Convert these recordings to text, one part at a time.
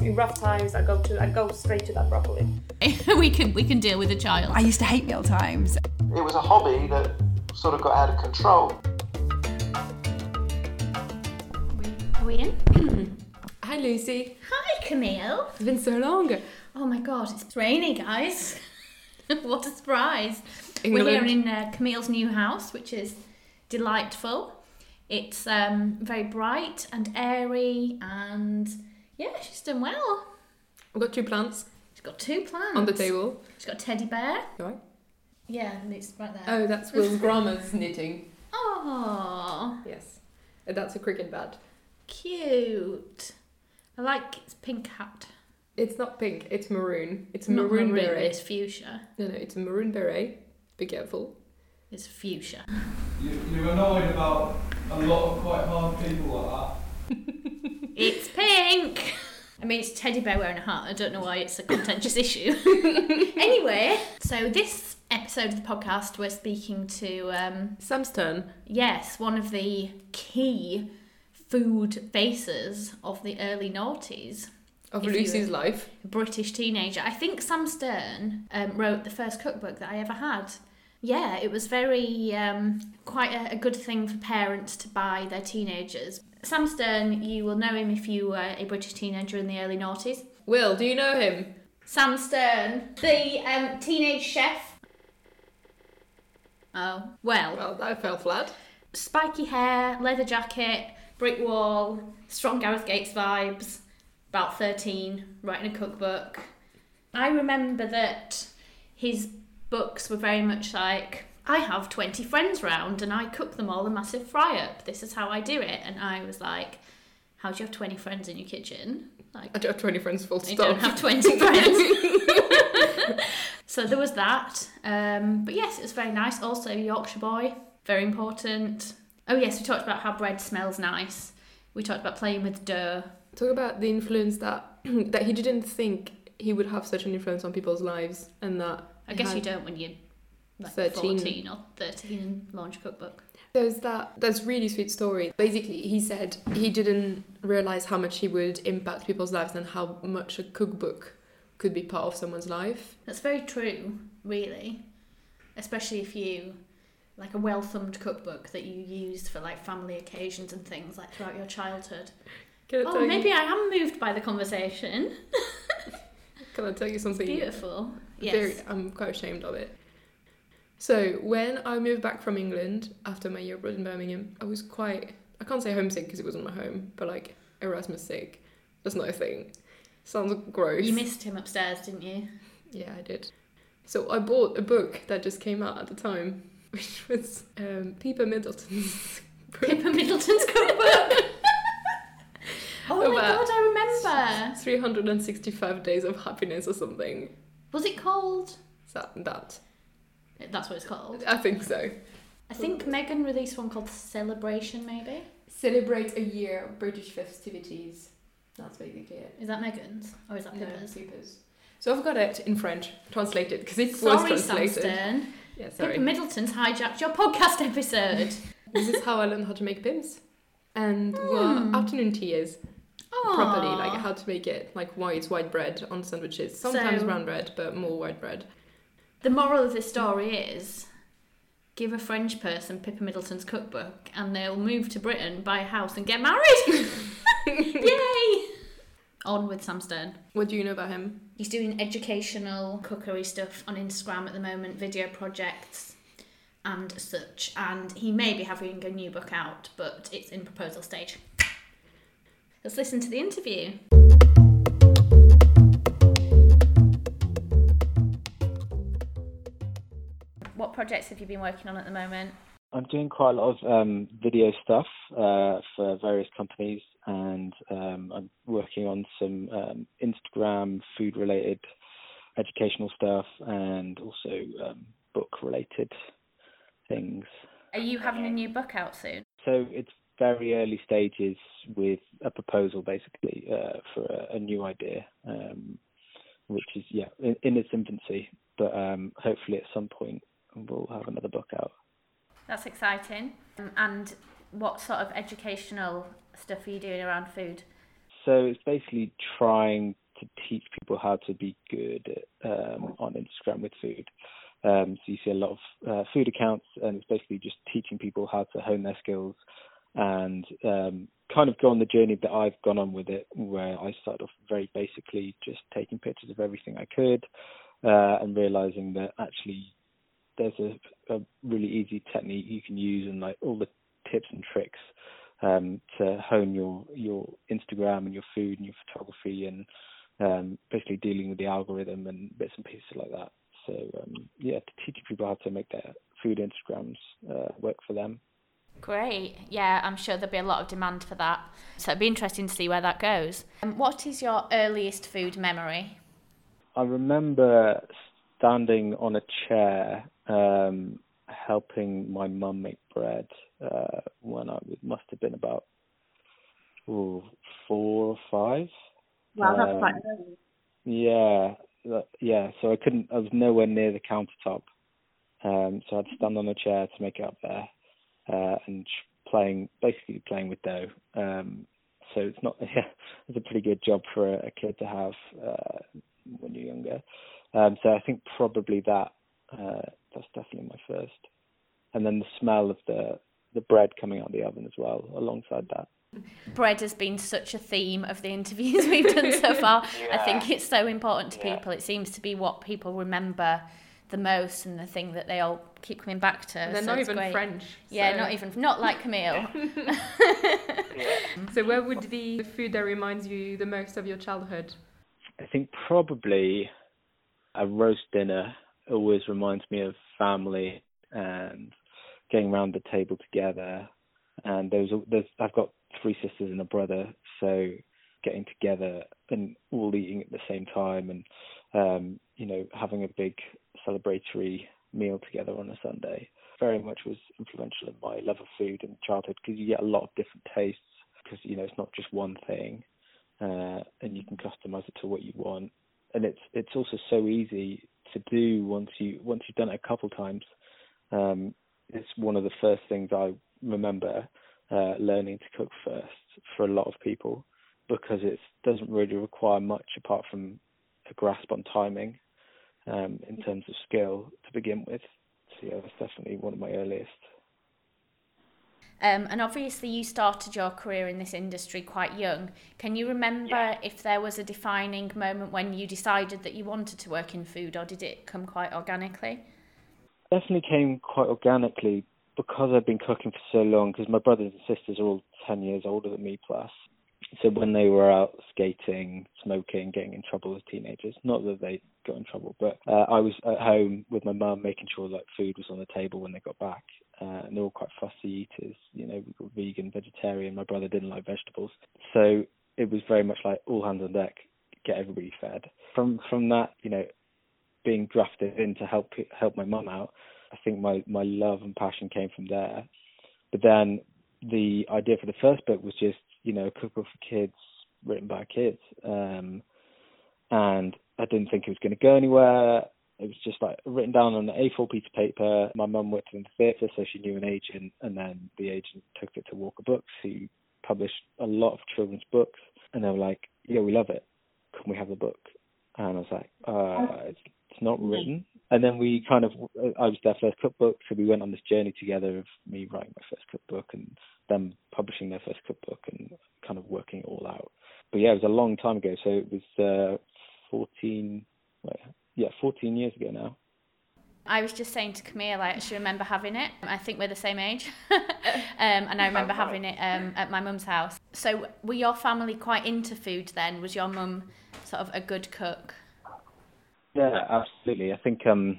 in rough times, I go to I go straight to that broccoli. we can we can deal with a child. I used to hate meal times. It was a hobby that sort of got out of control. Are we in? Hi, Lucy. Hi, Camille. It's been so long. Oh my god, it's rainy, guys. what a surprise. We're here in uh, Camille's new house, which is delightful. It's um, very bright and airy, and yeah, she's done well. I've got two plants She's got two plants on the table. She's got a teddy bear. Right. Yeah, and it's right there. Oh, that's Will's grandma's knitting. Oh, Yes. And that's a cricket bat. cute. I like its pink hat. It's not pink, it's maroon. It's a Not maroon, maroon, beret. It's fuchsia. No, no, it's a maroon beret. Be careful. It's fuchsia. You, you're annoyed about a lot of quite hard people like that. It's pink. I mean, it's a teddy bear wearing a hat. I don't know why it's a contentious issue. anyway, so this episode of the podcast, we're speaking to, um, Sam Stern. yes, one of the key food faces of the early noughties. Of If Lucy's life. British teenager. I think Sam Stern um, wrote the first cookbook that I ever had. Yeah, it was very um, quite a, a good thing for parents to buy their teenagers. Sam Stern, you will know him if you were a British teenager in the early noughties. Will, do you know him? Sam Stern, the um, teenage chef. Oh, well, Well, that fell flat. spiky hair, leather jacket, brick wall, strong Gareth Gates vibes, about 13, writing a cookbook. I remember that his books were very much like, I have 20 friends round and I cook them all a massive fry up. This is how I do it. And I was like, How do you have 20 friends in your kitchen? Like, I don't have 20 friends full you stop. don't have 20 friends. so there was that. Um, but yes, it was very nice. Also, Yorkshire boy, very important. Oh, yes, we talked about how bread smells nice. We talked about playing with dough. Talk about the influence that that he didn't think he would have such an influence on people's lives and that I guess had- you don't when you're like 13. 14 or 13 and launch cookbook. There's that that's really sweet story. Basically, he said he didn't realize how much he would impact people's lives and how much a cookbook could be part of someone's life. That's very true, really. Especially if you like a well thumbed cookbook that you used for like family occasions and things like throughout your childhood. Can I Oh, maybe you? I am moved by the conversation. Can I tell you something? Beautiful. Yes. Very, I'm quite ashamed of it. So when I moved back from England after my year abroad in Birmingham, I was quite I can't say homesick because it wasn't my home, but like Erasmus sick. That's not a thing. Sounds gross. You missed him upstairs, didn't you? Yeah, I did. So I bought a book that just came out at the time, which was um, Pippa Middleton's book. Pippa Middleton's cookbook. oh my god, I remember. 365 Days of Happiness or something. Was it called? That, that? That's what it's called. I think so. I think Megan released one called Celebration, maybe. Celebrate a year of British festivities. That's basically it. Is that Megan's or is that No, Pippa's? So I've got it in French, translated, because it was Sorry, Sam translated. Stern. Yeah, sorry. Pippa Middleton's hijacked your podcast episode. this is how I learned how to make Pimm's. And Hmm. what afternoon tea is. properly, Aw. like how to make it like white white bread on sandwiches. Sometimes So- brown bread, but more white bread. The moral of this story is give a French person Pippa Middleton's cookbook and they'll move to Britain, buy a house, and get married. Yay! On with Sam Stern. What do you know about him? He's doing educational cookery stuff on Instagram at the moment, video projects and such. And he may be having a new book out, but it's in proposal stage. Let's listen to the interview. Projects have you been working on at the moment? I'm doing quite a lot of um, video stuff uh, for various companies, and um, I'm working on some um, Instagram food-related educational stuff, and also um, book-related things. Are you having a new book out soon? So it's very early stages with a proposal, basically, uh, for a, a new idea, um, which is yeah in, in its infancy, but um, hopefully at some point we'll have another book out. That's exciting. Um, And what sort of educational stuff are you doing around food? so it's basically trying to teach people how to be good um, on Instagram with food. Um, so you see a lot of uh, food accounts, and it's basically just teaching people how to hone their skills and um, kind of go on the journey that I've gone on with it, where I started off very basically just taking pictures of everything I could, uh, and realizing that actually there's a, a really easy technique you can use and like all the tips and tricks um, to hone your your Instagram and your food and your photography and um, basically dealing with the algorithm and bits and pieces like that. So um, yeah, to teach people how to make their food Instagrams uh, work for them. Great. Yeah, I'm sure there'll be a lot of demand for that. So it'd be interesting to see where that goes. Um, what is your earliest food memory? I remember standing on a chair um, helping my mum make bread uh, when I was, must have been about ooh, four or five. Wow, that's Um, quite early. Yeah, that- yeah. So I couldn't. I was nowhere near the countertop, um, so I'd stand on a chair to make it up there, uh, and playing, basically playing with dough. Um, so it's not. Yeah, it's a pretty good job for a, a kid to have uh, when you're younger. Um, so I think probably that. Uh, that's definitely my first, and then the smell of the the bread coming out of the oven as well, alongside that. Bread has been such a theme of the interviews we've done so far. I think it's so important to Yeah. people. It seems to be what people remember the most and the thing that they all keep coming back to. They're so not even great. French. Yeah, so- not even not like Camille. So where would be the food that reminds you the most of your childhood? I think probably a roast dinner always reminds me of family and getting around the table together. And there's, there's I've got three sisters and a brother, so getting together and all eating at the same time, and um, you know having a big celebratory meal together on a Sunday very much was influential in my love of food in childhood because you get a lot of different tastes because you know it's not just one thing uh, and you can customize it to what you want. And it's it's also so easy to do once you once you've done it a couple times. Um, it's one of the first things I remember uh, learning to cook first for a lot of people because it doesn't really require much apart from a grasp on timing um, in terms of skill to begin with. So yeah, that's definitely one of my earliest. Um, and obviously, you started your career in this industry quite young. Can you remember if there was a defining moment when you decided that you wanted to work in food, or did it come quite organically? definitely came quite organically because I've been cooking for so long. Because my brothers and sisters are all ten years older than me plus. So when they were out skating, smoking, getting in trouble as teenagers, not that they got in trouble, but uh, I was at home with my mum making sure that food was on the table when they got back. Uh, and they're all quite fussy eaters, you know, we got vegan, vegetarian. My brother didn't like vegetables, so it was very much like all hands on deck, get everybody fed. From from that, you know, being drafted in to help help my mum out, I think my my love and passion came from there. But then the idea for the first book was just you know a cookbook for kids written by kids, um, and I didn't think it was going to go anywhere. It was just like written down on an A4 piece of paper. My mum worked in the theatre, so she knew an agent, and then the agent took it to Walker Books, who published a lot of children's books, and they were like, "Yeah, we love it. Can we have the book?" And I was like, uh, "It's it's not written." And then we kind of, I was their first cookbook, so we went on this journey together of me writing my first cookbook and them publishing their first cookbook and kind of working it all out. But yeah, it was a long time ago, so it was uh, 14, wait, yeah, 14 years ago now. I was just saying to Camille, I actually remember having it. I think we're the same age. um, and I remember having it um, at my mum's house. So, were your family quite into food then? Was your mum sort of a good cook? Yeah, absolutely. I think um,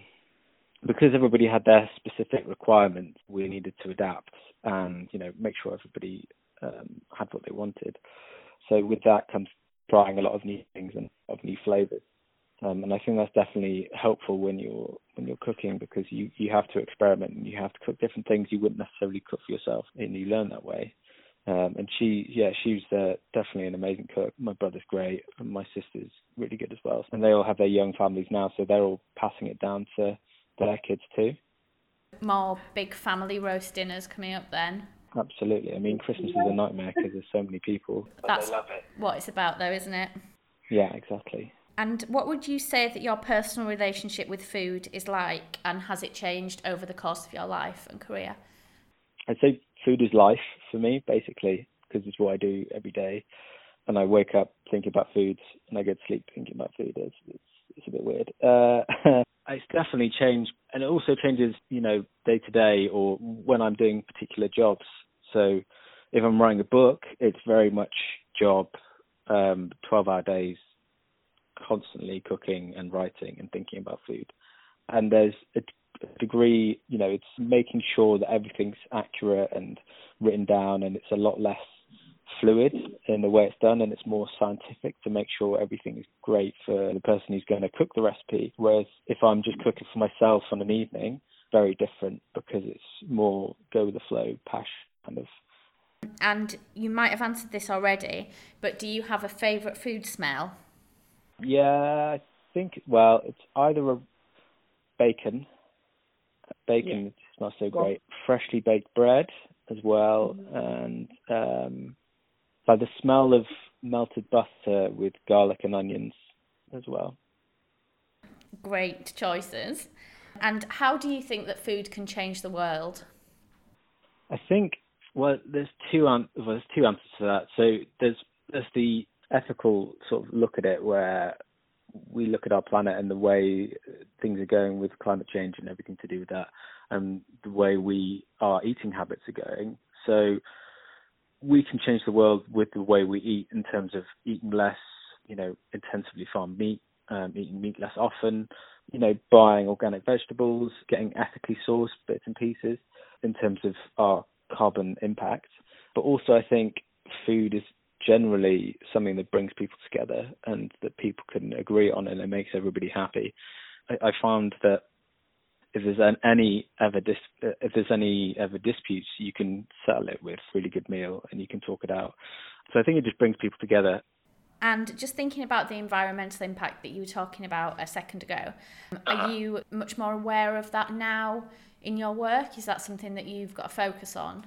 because everybody had their specific requirements, we needed to adapt and you know make sure everybody um, had what they wanted. So with that comes trying a lot of new things and of new flavors. Um, and I think that's definitely helpful when you're when you're cooking because you you have to experiment and you have to cook different things you wouldn't necessarily cook for yourself, and you learn that way. Um, and she, yeah, she was uh, definitely an amazing cook. My brother's great, and my sister's really good as well. And they all have their young families now, so they're all passing it down to their kids too. More big family roast dinners coming up then? Absolutely. I mean, Christmas is a nightmare because there's so many people. That's- love it. What it's about, though, isn't it? Yeah, exactly. And what would you say that your personal relationship with food is like, and has it changed over the course of your life and career? I'd say food is life for me, basically, because it's what I do every day. And I wake up thinking about food, and I go to sleep thinking about food. It's it's, it's a bit weird. Uh, it's definitely changed, and it also changes, you know, day to day or when I'm doing particular jobs. So, if I'm writing a book, it's very much job, um, 12-hour days, constantly cooking and writing and thinking about food. And there's a degree, you know, it's making sure that everything's accurate and written down, and it's a lot less fluid in the way it's done, and it's more scientific to make sure everything is great for the person who's going to cook the recipe. Whereas if I'm just cooking for myself on an evening, very different because it's more go with the flow, pash kind of. And you might have answered this already, but do you have a favourite food smell? Yeah, I think. Well, it's either a bacon. Bacon smells so Go on. great. Freshly baked bread as well, and um, like the smell of melted butter with garlic and onions as well. Great choices. And how do you think that food can change the world? I think well, there's two an- well, there's two answers to that. So there's there's the ethical sort of look at it where we look at our planet and the way things are going with climate change and everything to do with that, and the way we our eating habits are going. So we can change the world with the way we eat in terms of eating less, you know, intensively farmed meat, um, eating meat less often, you know, buying organic vegetables, getting ethically sourced bits and pieces in terms of our carbon impact. But also, I think food is generally something that brings people together and that people can agree on and it makes everybody happy. I, I found that if there's an, any ever dis, uh, if there's any ever disputes, you can settle it with a really good meal and you can talk it out. So I think it just brings people together. And just thinking about the environmental impact that you were talking about a second ago, are you much more aware of that now in your work? Is that something that you've got to focus on?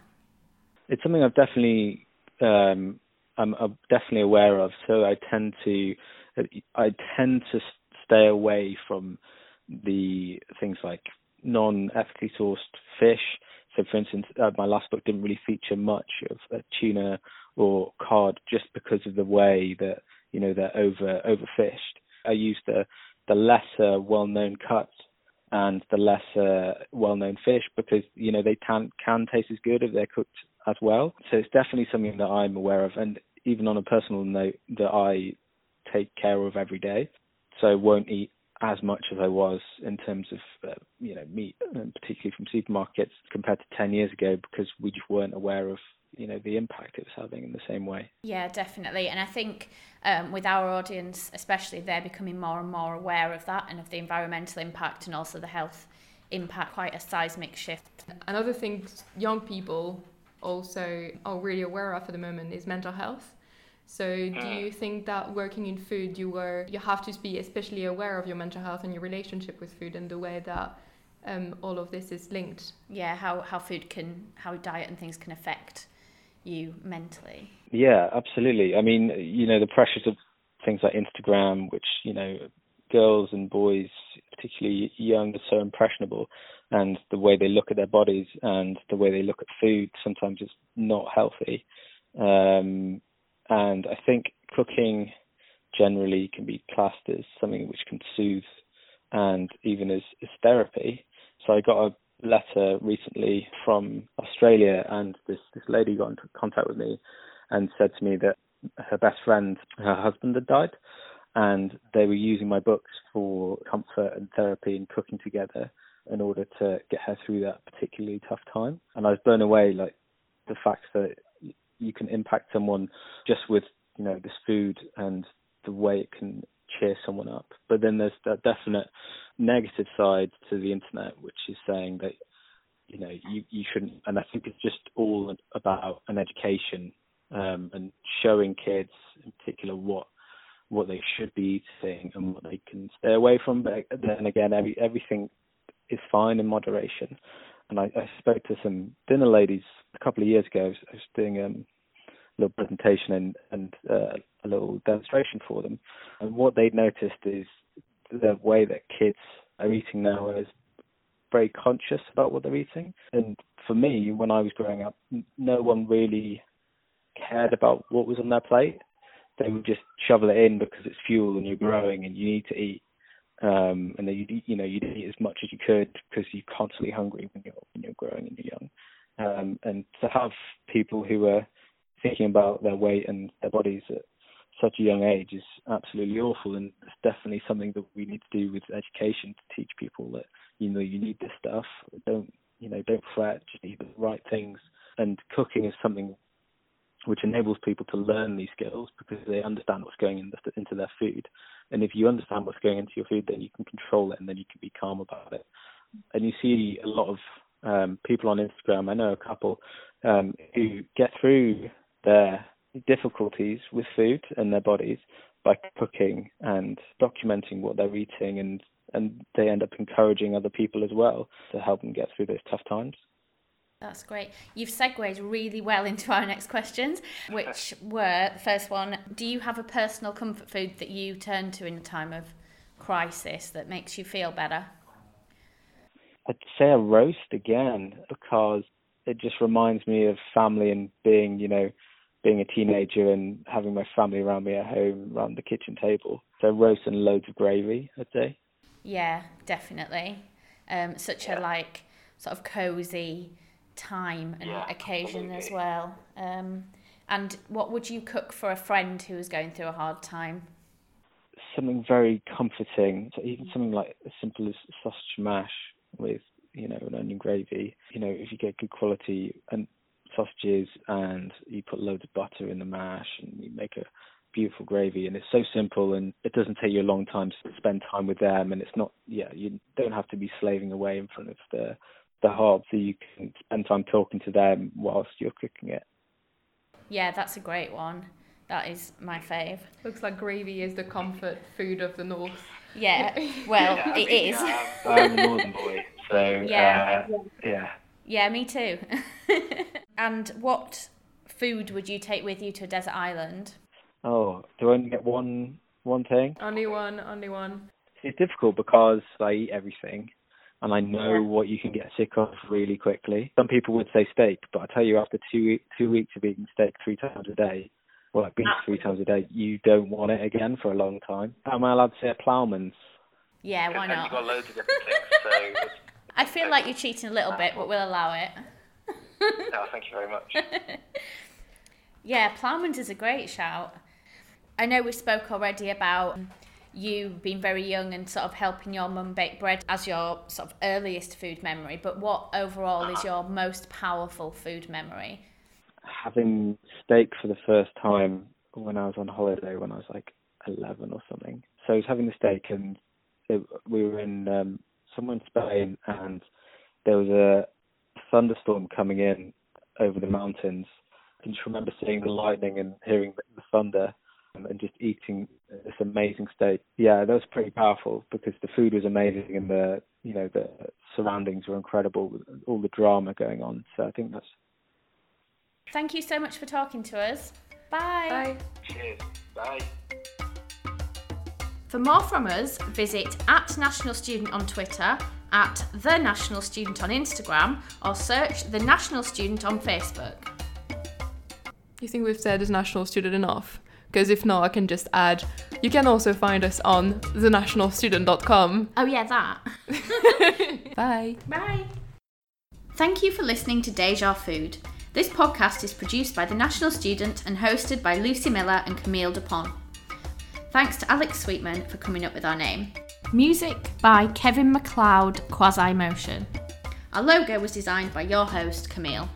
It's something I've definitely um, I'm, definitely aware of. So I tend to I tend to stay away from the things like non-ethically sourced fish. So, for instance, uh, my last book didn't really feature much of uh, tuna or cod just because of the way that you know they're over overfished. I used the the lesser well-known cuts and the lesser well-known fish because you know they can can taste as good if they're cooked as well. So it's definitely something that I'm aware of, and even on a personal note, that I take care of every day. So I won't eat as much as I was in terms of uh, you know meat, and particularly from supermarkets, compared to ten years ago, because we just weren't aware of you know the impact it was having in the same way. Yeah, definitely. And I think um, with our audience, especially, they're becoming more and more aware of that and of the environmental impact and also the health impact. Quite a seismic shift. Another thing young people also are really aware of at the moment is mental health. So do you think that working in food you were you have to be especially aware of your mental health and your relationship with food and the way that um, all of this is linked? Yeah, how, how food can, how diet and things can affect you mentally. Yeah, absolutely. I mean, you know, the pressures of things like Instagram, which you know, girls and boys, particularly young, are so impressionable, and the way they look at their bodies and the way they look at food sometimes is not healthy. Um, and I think cooking generally can be classed as something which can soothe and even as, as therapy. So I got a letter recently from Australia, and this this lady got into contact with me and said to me that her best friend, her husband had died, and they were using my books for comfort and therapy and cooking together in order to get her through that particularly tough time. And I was blown away, like the fact that you can impact someone just with you know this food and the way it can cheer someone up. But then there's that definite negative side to the internet, which is saying that you know you you shouldn't. And I think it's just all about an education um, and showing kids in particular what what they should be eating and what they can stay away from. But then again, every everything is fine in moderation. and I, I spoke to some dinner ladies a couple of years ago. I was, I was doing um, a little presentation and, and uh, a little demonstration for them, and what they'd noticed is the way that kids are eating now is very conscious about what they're eating. And for me, when I was growing up, no one really cared about what was on their plate. They would just shovel it in because it's fuel and you're growing and you need to eat. Um, and then you you know you'd eat as much as you could because you're constantly hungry when you're when you're growing and you're young. Um, and to have people who are thinking about their weight and their bodies at such a young age is absolutely awful, and it's definitely something that we need to do with education to teach people that you know you need this stuff. Don't you know? Don't fret. Just eat the right things. And cooking is something which enables people to learn these skills because they understand what's going in the, into their food. And if you understand what's going into your food, then you can control it, and then you can be calm about it. And you see a lot of um, people on Instagram. I know a couple um, who get through their difficulties with food and their bodies by cooking and documenting what they're eating and and they end up encouraging other people as well to help them get through those tough times. That's great. You've segued really well into our next questions, which were the first one Do you have a personal comfort food that you turn to in a time of crisis that makes you feel better? I'd say a roast again because it just reminds me of family and being, you know, being a teenager and having my family around me at home around the kitchen table. So roast and loads of gravy, I'd say. Yeah, definitely. Um, such yeah. a like sort of cozy time and yeah, occasion absolutely. as well. Um, and what would you cook for a friend who is going through a hard time? Something very comforting. So even something like as simple as sausage mash with you know an onion gravy. You know, if you get good quality and sausages and you put loads of butter in the mash and you make a beautiful gravy and it's so simple and it doesn't take you a long time to spend time with them and it's not yeah you don't have to be slaving away in front of the the hob so you can spend time talking to them whilst you're cooking it. Yeah that's a great one. That is my fave. Looks like gravy is the comfort food of the north. Yeah well yeah, it mean, is. yeah, i'm a northern boy so yeah. uh, yeah. Yeah me too. And what food would you take with you to a desert island? Oh, do I only get one one thing? Only one, only one. It's difficult because I eat everything and I know yeah. what you can get sick of really quickly. Some people would say steak, but I tell you, after two two weeks of eating steak three times a day, well, like beef three times a day, you don't want it again for a long time. Am I allowed to say a ploughman's? Yeah, why not? You've got loads of different things, so. I feel like you're cheating a little bit, but we'll allow it no, thank you very much. yeah, Ploughman's is a great shout. I know we spoke already about you being very young and sort of helping your mum bake bread as your sort of earliest food memory, but what overall is your most powerful food memory? Having steak for the first time when I was on holiday when I was like 11 or something. So I was having the steak and it, we were in um, somewhere in Spain and there was a, thunderstorm coming in over the mountains. I can just remember seeing the lightning and hearing the thunder and just eating this amazing steak. Yeah, that was pretty powerful because the food was amazing and the you know the surroundings were incredible with all the drama going on. So I think that's. Thank you so much for talking to us. Bye. Bye. Cheers. Bye. For more from us, visit at National Student on Twitter at The National Student on Instagram or search The National Student on Facebook. You think we've said as National Student enough? Because if not, I can just add you can also find us on thenationalstudent.com. Oh, yeah, that. Bye. Bye. Thank you for listening to Deja Food. This podcast is produced by The National Student and hosted by Lucy Miller and Camille Dupont. Thanks to Alex Sweetman for coming up with our name. Music by Kevin MacLeod, Quasi Motion. Our logo was designed by your host, Camille.